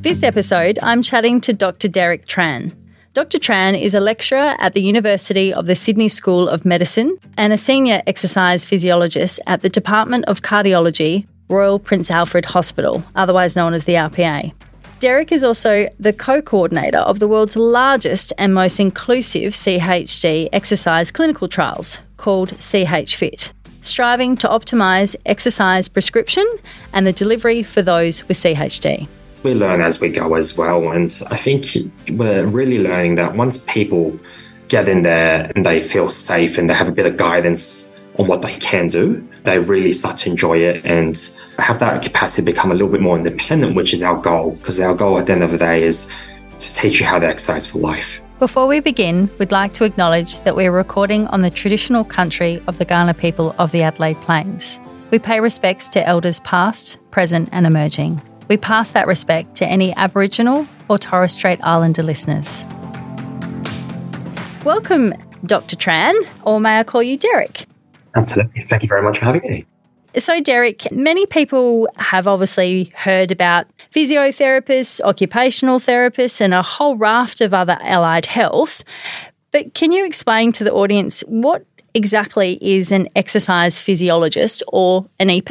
This episode, I'm chatting to Dr. Derek Tran. Dr. Tran is a lecturer at the University of the Sydney School of Medicine and a senior exercise physiologist at the Department of Cardiology, Royal Prince Alfred Hospital, otherwise known as the RPA. Derek is also the co coordinator of the world's largest and most inclusive CHD exercise clinical trials called CH-FIT, striving to optimise exercise prescription and the delivery for those with CHD. We learn as we go as well. And I think we're really learning that once people get in there and they feel safe and they have a bit of guidance on what they can do, they really start to enjoy it and have that capacity become a little bit more independent, which is our goal. Because our goal at the end of the day is to teach you how to exercise for life. Before we begin, we'd like to acknowledge that we're recording on the traditional country of the Kaurna people of the Adelaide Plains. We pay respects to elders past, present, and emerging. We pass that respect to any Aboriginal or Torres Strait Islander listeners. Welcome, Dr. Tran, or may I call you Derek? Absolutely. Thank you very much for having me. So, Derek, many people have obviously heard about physiotherapists, occupational therapists, and a whole raft of other allied health. But can you explain to the audience what exactly is an exercise physiologist or an EP?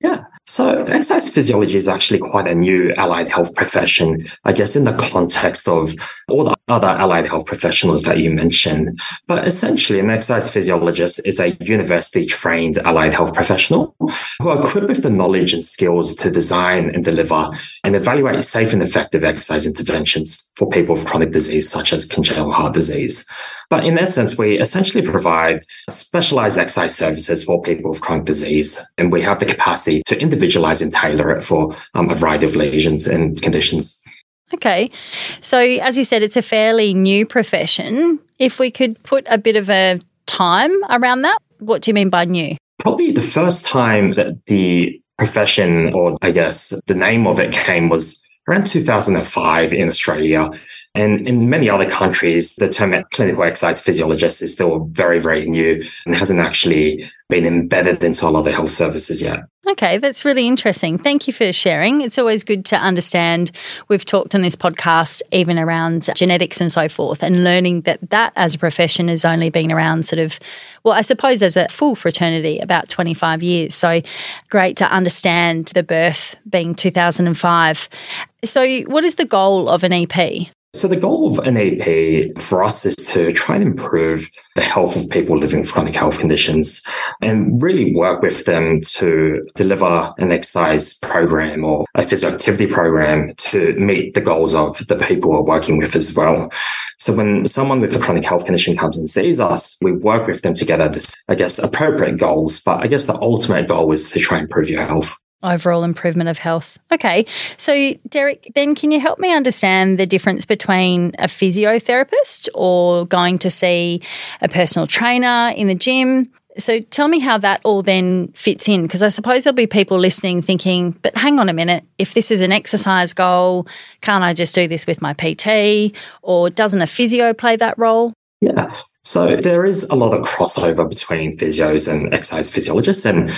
Yeah. So exercise physiology is actually quite a new allied health profession, I guess, in the context of all the other allied health professionals that you mentioned. But essentially, an exercise physiologist is a university trained allied health professional who are equipped with the knowledge and skills to design and deliver and evaluate safe and effective exercise interventions for people with chronic disease such as congenital heart disease. But in essence, we essentially provide specialized exercise services for people with chronic disease. And we have the capacity to individualize and tailor it for um, a variety of lesions and conditions. Okay. So, as you said, it's a fairly new profession. If we could put a bit of a time around that, what do you mean by new? Probably the first time that the profession, or I guess the name of it came, was around 2005 in Australia. And in many other countries, the term clinical exercise physiologist is still very, very new and hasn't actually been embedded into a lot of the health services yet. Okay, that's really interesting. Thank you for sharing. It's always good to understand. We've talked on this podcast even around genetics and so forth, and learning that that as a profession has only been around sort of, well, I suppose as a full fraternity about 25 years. So great to understand the birth being 2005. So, what is the goal of an EP? So the goal of an EP for us is to try and improve the health of people living with chronic health conditions and really work with them to deliver an exercise program or a physical activity program to meet the goals of the people we're working with as well. So when someone with a chronic health condition comes and sees us, we work with them together this, I guess, appropriate goals. But I guess the ultimate goal is to try and improve your health overall improvement of health. Okay. So, Derek, then can you help me understand the difference between a physiotherapist or going to see a personal trainer in the gym? So, tell me how that all then fits in, because I suppose there'll be people listening thinking, but hang on a minute, if this is an exercise goal, can't I just do this with my PT? Or doesn't a physio play that role? Yeah. So there is a lot of crossover between physios and exercise physiologists. And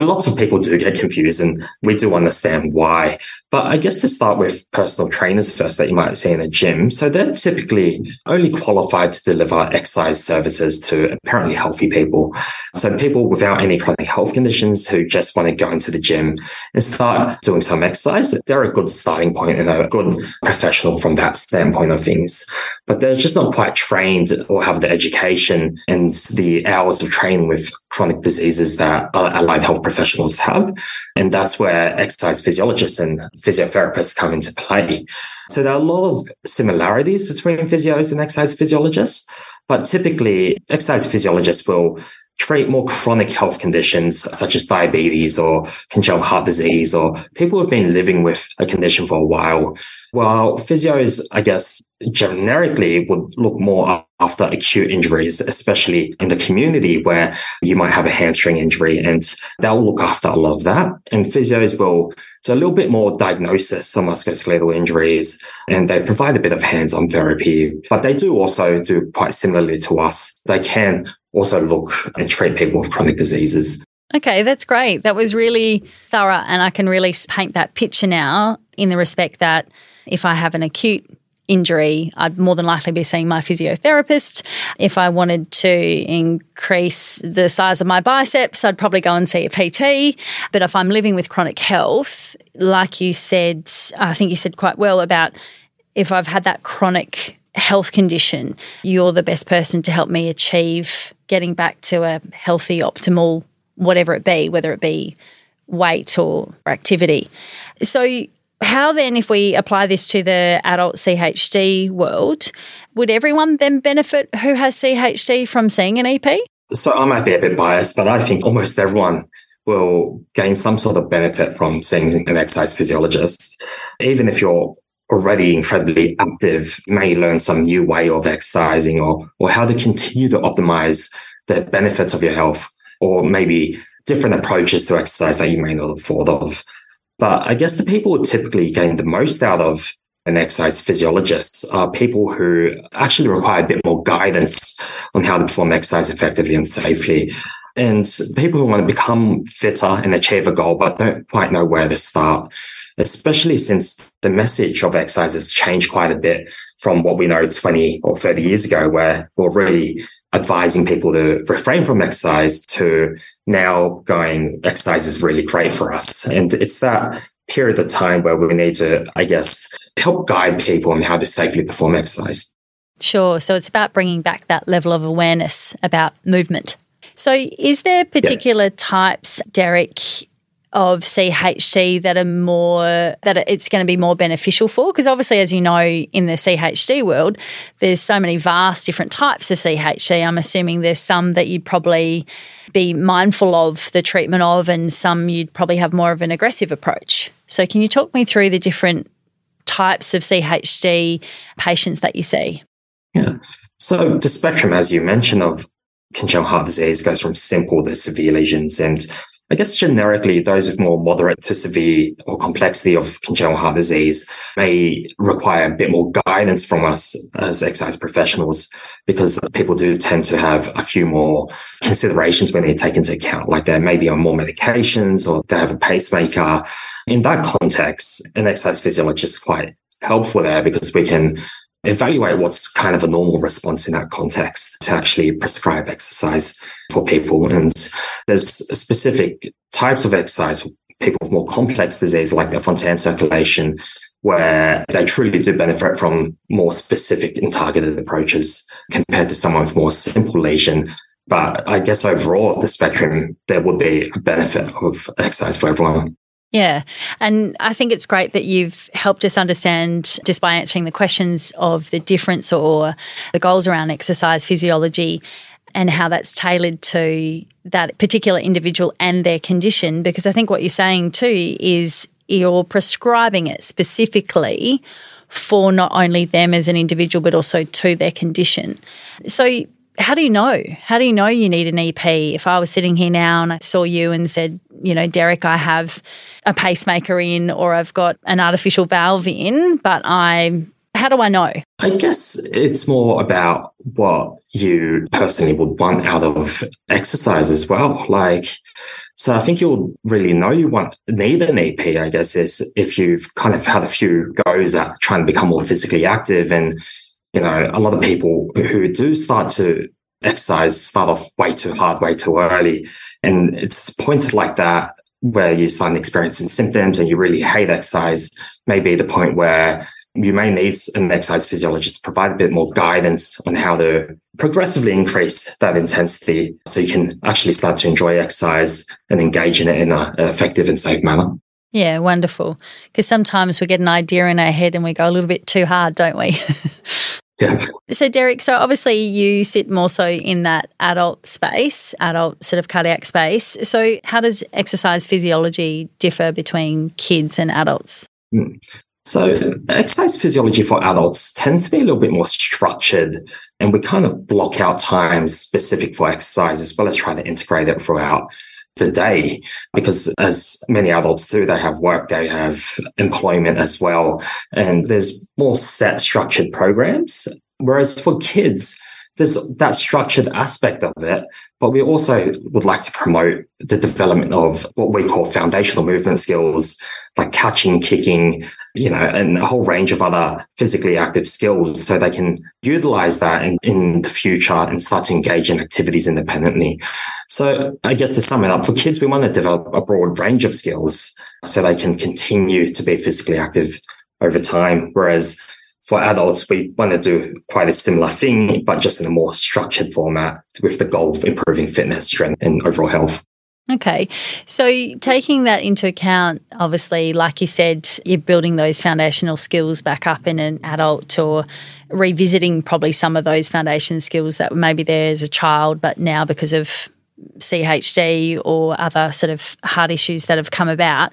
Lots of people do get confused and we do understand why. But I guess to start with personal trainers first that you might see in a gym. So they're typically only qualified to deliver exercise services to apparently healthy people. So people without any chronic health conditions who just want to go into the gym and start doing some exercise. They're a good starting point and a good professional from that standpoint of things. But they're just not quite trained or have the education and the hours of training with chronic diseases that allied health professionals have. And that's where exercise physiologists and physiotherapists come into play. So there are a lot of similarities between physios and exercise physiologists, but typically exercise physiologists will treat more chronic health conditions such as diabetes or congenital heart disease or people who've been living with a condition for a while. While physios, I guess, generically would look more after acute injuries, especially in the community where you might have a hamstring injury and they'll look after a lot of that. And physios will do a little bit more diagnosis of musculoskeletal injuries and they provide a bit of hands-on therapy, but they do also do quite similarly to us. They can also look and treat people with chronic diseases. Okay, that's great. That was really thorough and I can really paint that picture now in the respect that If I have an acute injury, I'd more than likely be seeing my physiotherapist. If I wanted to increase the size of my biceps, I'd probably go and see a PT. But if I'm living with chronic health, like you said, I think you said quite well about if I've had that chronic health condition, you're the best person to help me achieve getting back to a healthy, optimal, whatever it be, whether it be weight or activity. So, how then, if we apply this to the adult CHD world, would everyone then benefit who has CHD from seeing an EP? So, I might be a bit biased, but I think almost everyone will gain some sort of benefit from seeing an exercise physiologist. Even if you're already incredibly active, you may learn some new way of exercising or, or how to continue to optimize the benefits of your health, or maybe different approaches to exercise that you may not have thought of. But I guess the people who typically gain the most out of an exercise physiologist are people who actually require a bit more guidance on how to perform exercise effectively and safely. And people who want to become fitter and achieve a goal, but don't quite know where to start, especially since the message of exercise has changed quite a bit from what we know 20 or 30 years ago, where we're really advising people to refrain from exercise to now going, exercise is really great for us. And it's that period of time where we need to, I guess, help guide people on how to safely perform exercise. Sure. So it's about bringing back that level of awareness about movement. So, is there particular yeah. types, Derek, of CHD that are more that it's going to be more beneficial for because obviously as you know in the CHD world there's so many vast different types of CHD I'm assuming there's some that you'd probably be mindful of the treatment of and some you'd probably have more of an aggressive approach. So can you talk me through the different types of CHD patients that you see? Yeah. So the spectrum as you mentioned of congenital heart disease goes from simple to severe lesions and I guess generically, those with more moderate to severe or complexity of congenital heart disease may require a bit more guidance from us as exercise professionals because people do tend to have a few more considerations when they take into account, like they may be on more medications or they have a pacemaker. In that context, an exercise physiologist is quite helpful there because we can evaluate what's kind of a normal response in that context to actually prescribe exercise for people. And there's specific types of exercise for people with more complex disease like the Fontan circulation, where they truly do benefit from more specific and targeted approaches compared to someone with more simple lesion. But I guess overall, the spectrum, there would be a benefit of exercise for everyone. Yeah. And I think it's great that you've helped us understand, just by answering the questions of the difference or the goals around exercise physiology and how that's tailored to that particular individual and their condition. Because I think what you're saying too is you're prescribing it specifically for not only them as an individual, but also to their condition. So, how do you know? How do you know you need an EP? If I was sitting here now and I saw you and said, you know, Derek, I have a pacemaker in or I've got an artificial valve in, but I, how do I know? I guess it's more about what you personally would want out of exercise as well. Like, so I think you'll really know you want need an EP, I guess, is if you've kind of had a few goes at trying to become more physically active and you know, a lot of people who do start to exercise start off way too hard, way too early. And it's points like that where you start experiencing symptoms and you really hate exercise, maybe the point where you may need an exercise physiologist to provide a bit more guidance on how to progressively increase that intensity so you can actually start to enjoy exercise and engage in it in an effective and safe manner. Yeah, wonderful. Because sometimes we get an idea in our head and we go a little bit too hard, don't we? Yeah. So, Derek, so obviously you sit more so in that adult space, adult sort of cardiac space. So, how does exercise physiology differ between kids and adults? Mm. So, exercise physiology for adults tends to be a little bit more structured, and we kind of block out times specific for exercise as well as try to integrate it throughout the day because as many adults do they have work they have employment as well and there's more set structured programs. Whereas for kids there's that structured aspect of it, but we also would like to promote the development of what we call foundational movement skills, like catching, kicking, you know, and a whole range of other physically active skills so they can utilize that in, in the future and start to engage in activities independently. So I guess to sum it up, for kids, we want to develop a broad range of skills so they can continue to be physically active over time. Whereas for adults, we want to do quite a similar thing, but just in a more structured format with the goal of improving fitness, strength, and overall health. Okay. So, taking that into account, obviously, like you said, you're building those foundational skills back up in an adult or revisiting probably some of those foundation skills that were maybe there as a child, but now because of CHD or other sort of heart issues that have come about.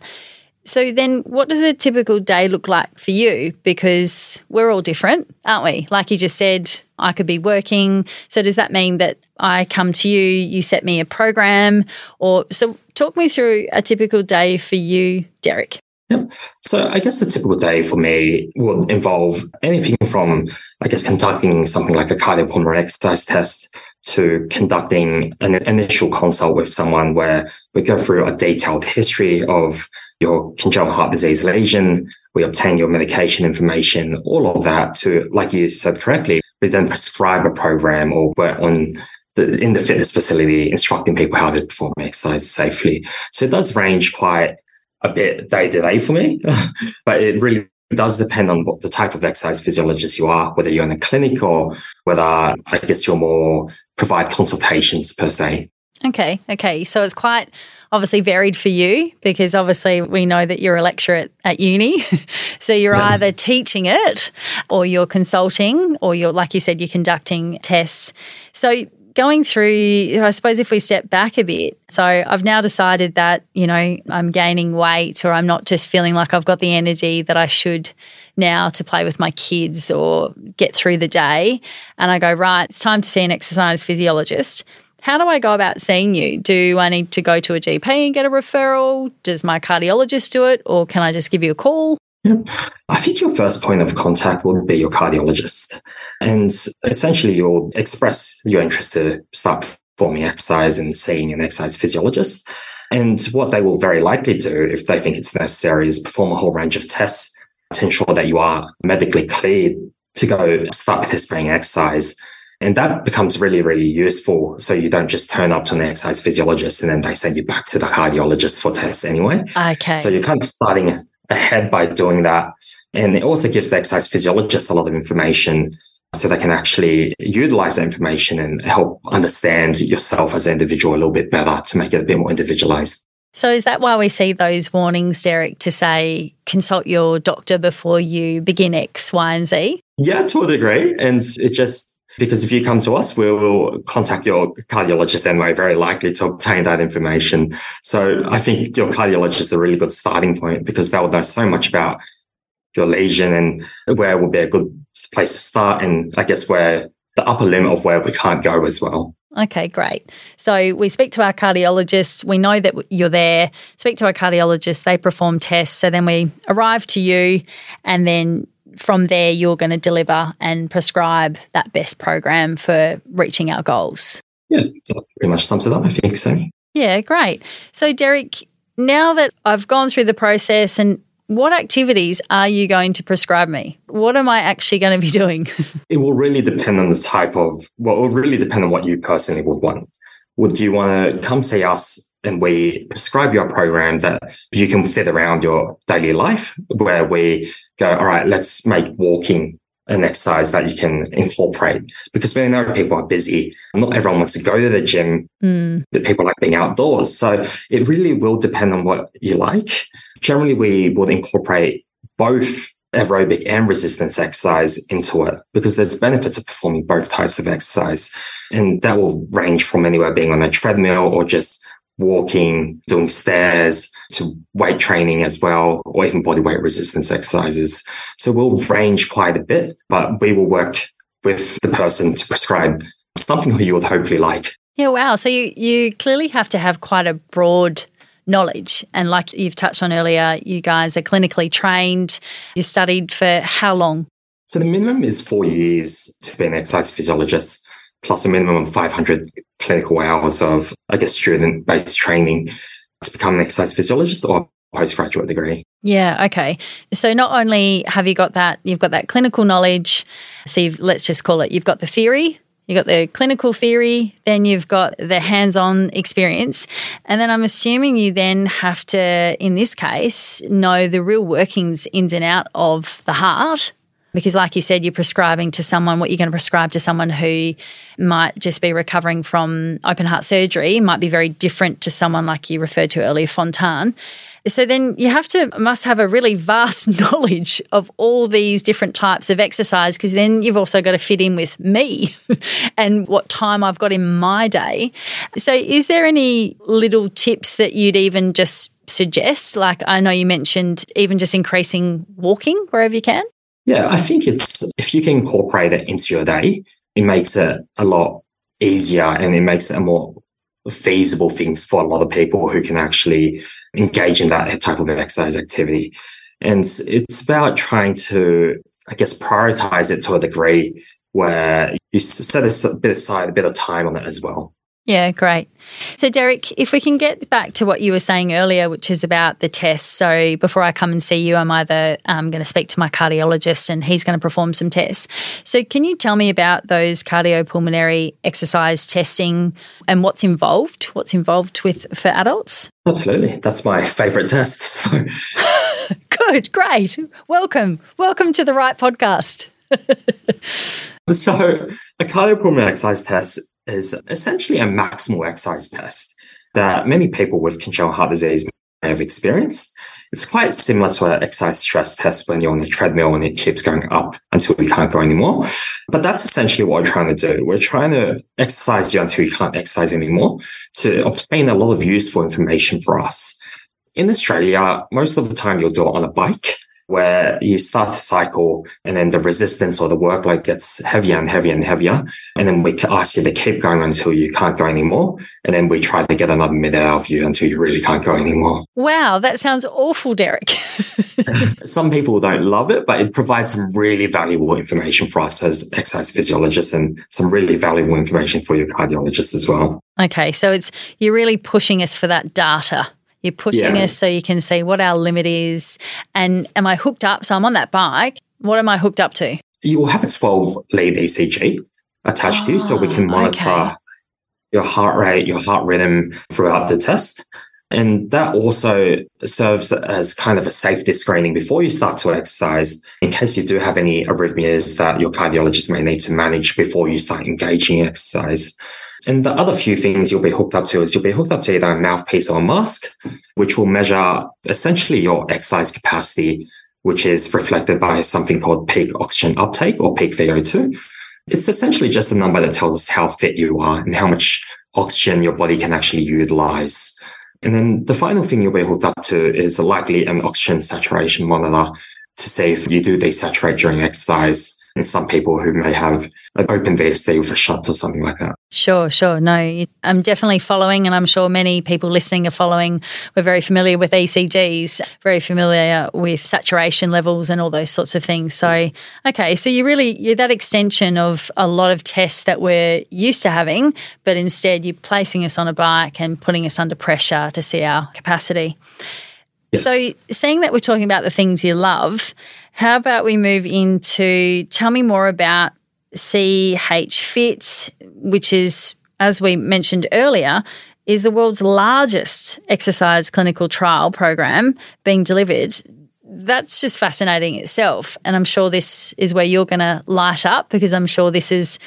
So then what does a typical day look like for you? Because we're all different, aren't we? Like you just said, I could be working. So does that mean that I come to you, you set me a program or so talk me through a typical day for you, Derek. Yep. So I guess a typical day for me would involve anything from, I guess, conducting something like a cardiopulmonary exercise test to conducting an initial consult with someone where we go through a detailed history of your congenital heart disease lesion. We obtain your medication information, all of that to, like you said correctly, we then prescribe a program or we're on the, in the fitness facility instructing people how to perform exercise safely. So it does range quite a bit day to day for me, but it really does depend on what the type of exercise physiologist you are, whether you're in a clinic or whether I guess you're more provide consultations per se. Okay, okay. So it's quite obviously varied for you because obviously we know that you're a lecturer at, at uni. so you're yeah. either teaching it or you're consulting or you're, like you said, you're conducting tests. So going through, I suppose if we step back a bit, so I've now decided that, you know, I'm gaining weight or I'm not just feeling like I've got the energy that I should now to play with my kids or get through the day. And I go, right, it's time to see an exercise physiologist. How do I go about seeing you? Do I need to go to a GP and get a referral? Does my cardiologist do it? Or can I just give you a call? Yep. I think your first point of contact would be your cardiologist. And essentially, you'll express your interest to start performing exercise and seeing an exercise physiologist. And what they will very likely do, if they think it's necessary, is perform a whole range of tests to ensure that you are medically cleared to go start participating in exercise. And that becomes really, really useful. So you don't just turn up to an exercise physiologist and then they send you back to the cardiologist for tests anyway. Okay. So you're kind of starting ahead by doing that. And it also gives the exercise physiologist a lot of information so they can actually utilize that information and help understand yourself as an individual a little bit better to make it a bit more individualized. So, is that why we see those warnings, Derek, to say consult your doctor before you begin X, Y, and Z? Yeah, to a degree. And it just because if you come to us, we will contact your cardiologist we're very likely to obtain that information. So I think your cardiologist is a really good starting point because they'll know so much about your lesion and where would be a good place to start. And I guess where the upper limit of where we can't go as well. Okay, great. So we speak to our cardiologists. We know that you're there. Speak to our cardiologist. They perform tests. So then we arrive to you, and then from there, you're going to deliver and prescribe that best program for reaching our goals. Yeah, pretty much sums it up, I think so. Yeah, great. So, Derek, now that I've gone through the process and what activities are you going to prescribe me? What am I actually going to be doing? it will really depend on the type of, well, it will really depend on what you personally would want. Would you want to come see us and we prescribe your program that you can fit around your daily life where we go, all right, let's make walking an exercise that you can incorporate because we know people are busy. Not everyone wants to go to the gym. Mm. That people like being outdoors. So it really will depend on what you like. Generally, we would incorporate both aerobic and resistance exercise into it because there's benefits of performing both types of exercise. And that will range from anywhere being on a treadmill or just walking, doing stairs to weight training as well, or even body weight resistance exercises. So we'll range quite a bit, but we will work with the person to prescribe something who you would hopefully like. Yeah, wow. So you, you clearly have to have quite a broad knowledge. And like you've touched on earlier, you guys are clinically trained. You studied for how long? So the minimum is four years to be an exercise physiologist. Plus a minimum of 500 clinical hours of, I guess, student based training to become an exercise physiologist or postgraduate degree. Yeah, okay. So not only have you got that, you've got that clinical knowledge. So let's just call it, you've got the theory, you've got the clinical theory, then you've got the hands on experience. And then I'm assuming you then have to, in this case, know the real workings ins and out of the heart because, like you said, you're prescribing to someone what you're going to prescribe to someone who might just be recovering from open heart surgery, might be very different to someone like you referred to earlier, Fontan. So then you have to must have a really vast knowledge of all these different types of exercise because then you've also got to fit in with me and what time I've got in my day. So is there any little tips that you'd even just suggest? Like I know you mentioned even just increasing walking wherever you can. Yeah, I think it's if you can incorporate it into your day, it makes it a lot easier and it makes it a more feasible things for a lot of people who can actually engage in that type of exercise activity. And it's about trying to, I guess, prioritize it to a degree where you set a bit aside a bit of time on it as well. Yeah, great. So, Derek, if we can get back to what you were saying earlier, which is about the tests. So, before I come and see you, I'm either um, going to speak to my cardiologist and he's going to perform some tests. So, can you tell me about those cardiopulmonary exercise testing and what's involved? What's involved with for adults? Absolutely. That's my favorite test. So. Good, great. Welcome. Welcome to the right podcast. so, a cardiopulmonary exercise test is essentially a maximal exercise test that many people with congenital heart disease may have experienced. It's quite similar to an exercise stress test when you're on the treadmill and it keeps going up until you can't go anymore. But that's essentially what we're trying to do. We're trying to exercise you until you can't exercise anymore to obtain a lot of useful information for us. In Australia, most of the time you'll do it on a bike where you start to cycle and then the resistance or the workload gets heavier and heavier and heavier. And then we ask you to keep going until you can't go anymore. And then we try to get another minute out of you until you really can't go anymore. Wow, that sounds awful, Derek. some people don't love it, but it provides some really valuable information for us as exercise physiologists and some really valuable information for your cardiologists as well. Okay, so it's you're really pushing us for that data. You're pushing yeah. us so you can see what our limit is. And am I hooked up? So I'm on that bike. What am I hooked up to? You will have a 12 lead ECG attached oh, to you so we can ah, monitor okay. your heart rate, your heart rhythm throughout the test. And that also serves as kind of a safety screening before you start to exercise in case you do have any arrhythmias that your cardiologist may need to manage before you start engaging exercise. And the other few things you'll be hooked up to is you'll be hooked up to either a mouthpiece or a mask, which will measure essentially your exercise capacity, which is reflected by something called peak oxygen uptake or peak VO2. It's essentially just a number that tells us how fit you are and how much oxygen your body can actually utilize. And then the final thing you'll be hooked up to is likely an oxygen saturation monitor to see if you do desaturate during exercise and some people who may have an open VSD with a shunt or something like that. Sure, sure. No, I'm definitely following, and I'm sure many people listening are following. We're very familiar with ECGs, very familiar with saturation levels and all those sorts of things. So, okay, so you really, you're that extension of a lot of tests that we're used to having, but instead you're placing us on a bike and putting us under pressure to see our capacity. Yes. So, seeing that we're talking about the things you love, how about we move into tell me more about CH-FIT, which is, as we mentioned earlier, is the world's largest exercise clinical trial program being delivered. That's just fascinating itself. And I'm sure this is where you're going to light up because I'm sure this is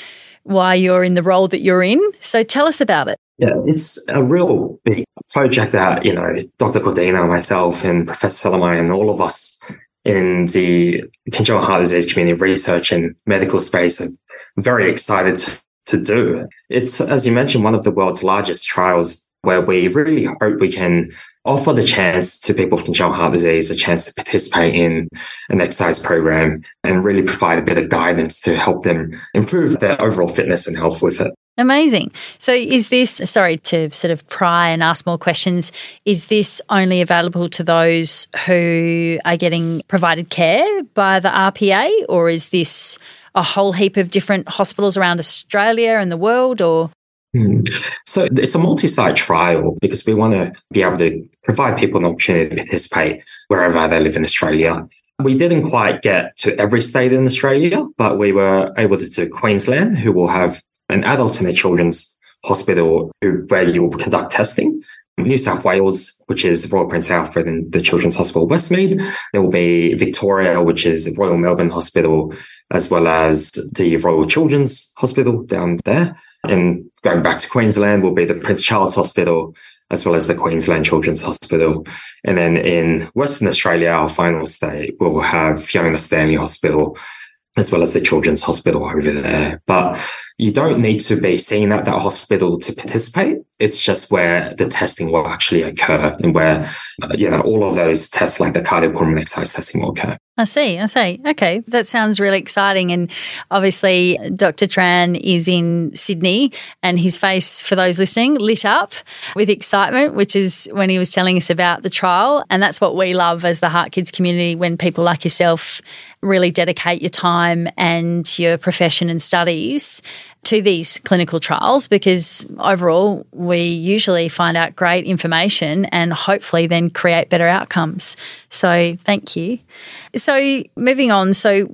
why you're in the role that you're in. So tell us about it. Yeah, it's a real big project that, you know, Dr. Cordina, myself, and Professor Celermajer, and all of us in the congenital heart disease community research and medical space are very excited to, to do. It's, as you mentioned, one of the world's largest trials where we really hope we can offer the chance to people with congenital heart disease a chance to participate in an exercise program and really provide a bit of guidance to help them improve their overall fitness and health with it. Amazing. So, is this, sorry to sort of pry and ask more questions, is this only available to those who are getting provided care by the RPA, or is this a whole heap of different hospitals around Australia and the world or? Hmm. So it's a multi-site trial because we want to be able to provide people an opportunity to participate wherever they live in Australia. We didn't quite get to every state in Australia, but we were able to do Queensland, who will have an adult and a children's hospital where you will conduct testing. New South Wales, which is Royal Prince Alfred and the Children's Hospital Westmead. There will be Victoria, which is Royal Melbourne Hospital, as well as the Royal Children's Hospital down there. And going back to Queensland will be the Prince Charles Hospital, as well as the Queensland Children's Hospital. And then in Western Australia, our final state, we'll have Fiona Stanley Hospital, as well as the Children's Hospital over there. But you don't need to be seen at that hospital to participate. It's just where the testing will actually occur and where, you know, all of those tests like the cardiopulmonary exercise testing will occur. I see. I see. Okay. That sounds really exciting. And obviously, Dr. Tran is in Sydney and his face, for those listening, lit up with excitement, which is when he was telling us about the trial. And that's what we love as the HeartKids community when people like yourself really dedicate your time and your profession and studies to these clinical trials because overall we usually find out great information and hopefully then create better outcomes. So, thank you. So, moving on, so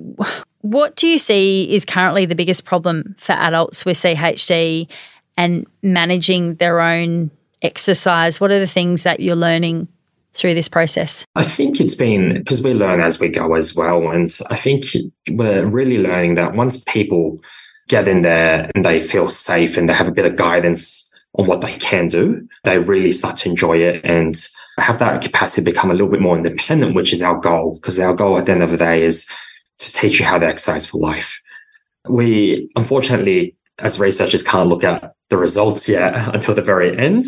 what do you see is currently the biggest problem for adults with CHD and managing their own exercise? What are the things that you're learning through this process? I think it's been because we learn as we go as well. And I think we're really learning that once people get in there and they feel safe and they have a bit of guidance on what they can do, they really start to enjoy it and have that capacity become a little bit more independent, which is our goal. Because our goal at the end of the day is to teach you how to exercise for life. We unfortunately, as researchers, can't look at the results yet until the very end.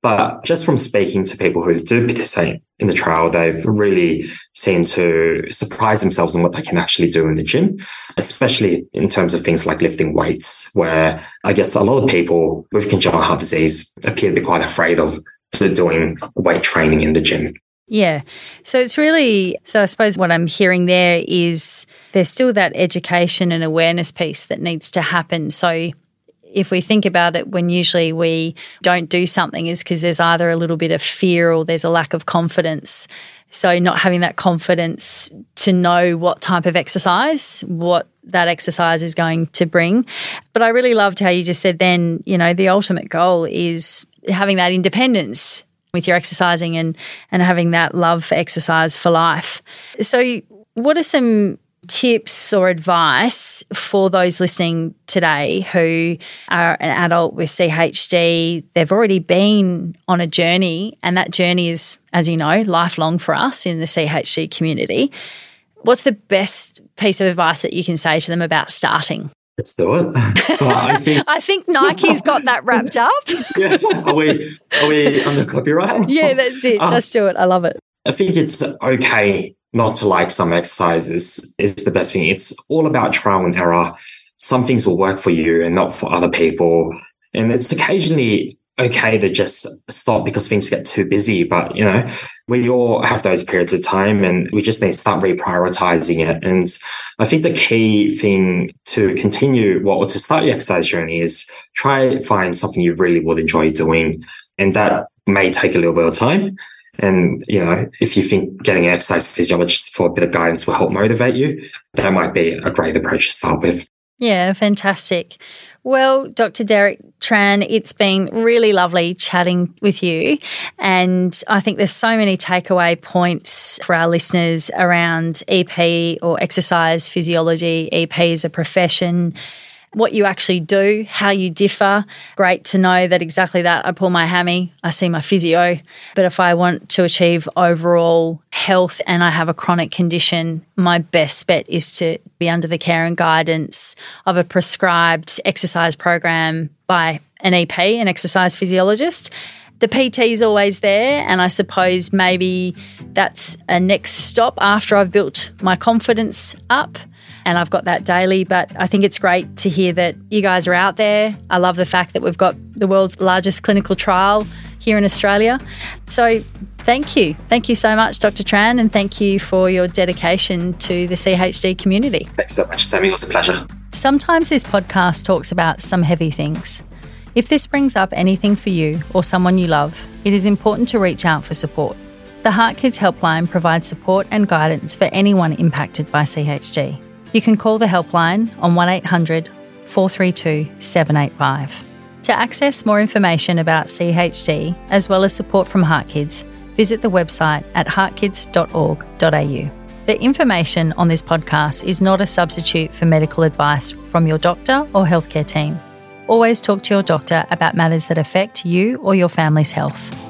But just from speaking to people who do participate in the trial, they've really seemed to surprise themselves on what they can actually do in the gym, especially in terms of things like lifting weights, where I guess a lot of people with congenital heart disease appear to be quite afraid of doing weight training in the gym. Yeah. So it's really, so I suppose what I'm hearing there is there's still that education and awareness piece that needs to happen. So if we think about it, when usually we don't do something, is because there's either a little bit of fear or there's a lack of confidence. So, not having that confidence to know what type of exercise, what that exercise is going to bring. But I really loved how you just said then, you know, the ultimate goal is having that independence with your exercising and and having that love for exercise for life. So, what are some tips or advice for those listening today who are an adult with CHD? They've already been on a journey, and that journey is, as you know, lifelong for us in the CHD community. What's the best piece of advice that you can say to them about starting? Let's do it. I think I think Nike's got that wrapped up. yeah. Are we are we under copyright? Yeah, that's it. Uh, Just do it. I love it. I think it's okay not to like some exercises is the best thing. It's all about trial and error. Some things will work for you and not for other people. And it's occasionally okay to just stop because things get too busy. But, you know, we all have those periods of time and we just need to start reprioritizing it. And I think the key thing to continue what well, to start your exercise journey is try find something you really would enjoy doing. And that may take a little bit of time. And, you know, if you think getting an exercise physiologist for a bit of guidance will help motivate you, that might be a great approach to start with. Yeah, fantastic. Well, Dr. Derek Tran, it's been really lovely chatting with you. And I think there's so many takeaway points for our listeners around EP or exercise physiology. EP is a profession what you actually do, how you differ. Great to know that exactly that. I pull my hammy, I see my physio. But if I want to achieve overall health and I have a chronic condition, my best bet is to be under the care and guidance of a prescribed exercise program by an EP, an exercise physiologist the PT is always there, and I suppose maybe that's a next stop after I've built my confidence up and I've got that daily. But I think it's great to hear that you guys are out there. I love the fact that we've got the world's largest clinical trial here in Australia. So thank you. Thank you so much, Dr. Tran, and thank you for your dedication to the CHD community. Thanks so much, Sami. It was a pleasure. Sometimes this podcast talks about some heavy things. If this brings up anything for you or someone you love, it is important to reach out for support. The HeartKids Helpline provides support and guidance for anyone impacted by CHD. You can call the helpline on 1800 432 785. To access more information about CHD, as well as support from HeartKids, visit the website at heartkids.org.au. The information on this podcast is not a substitute for medical advice from your doctor or healthcare team. Always talk to your doctor about matters that affect you or your family's health.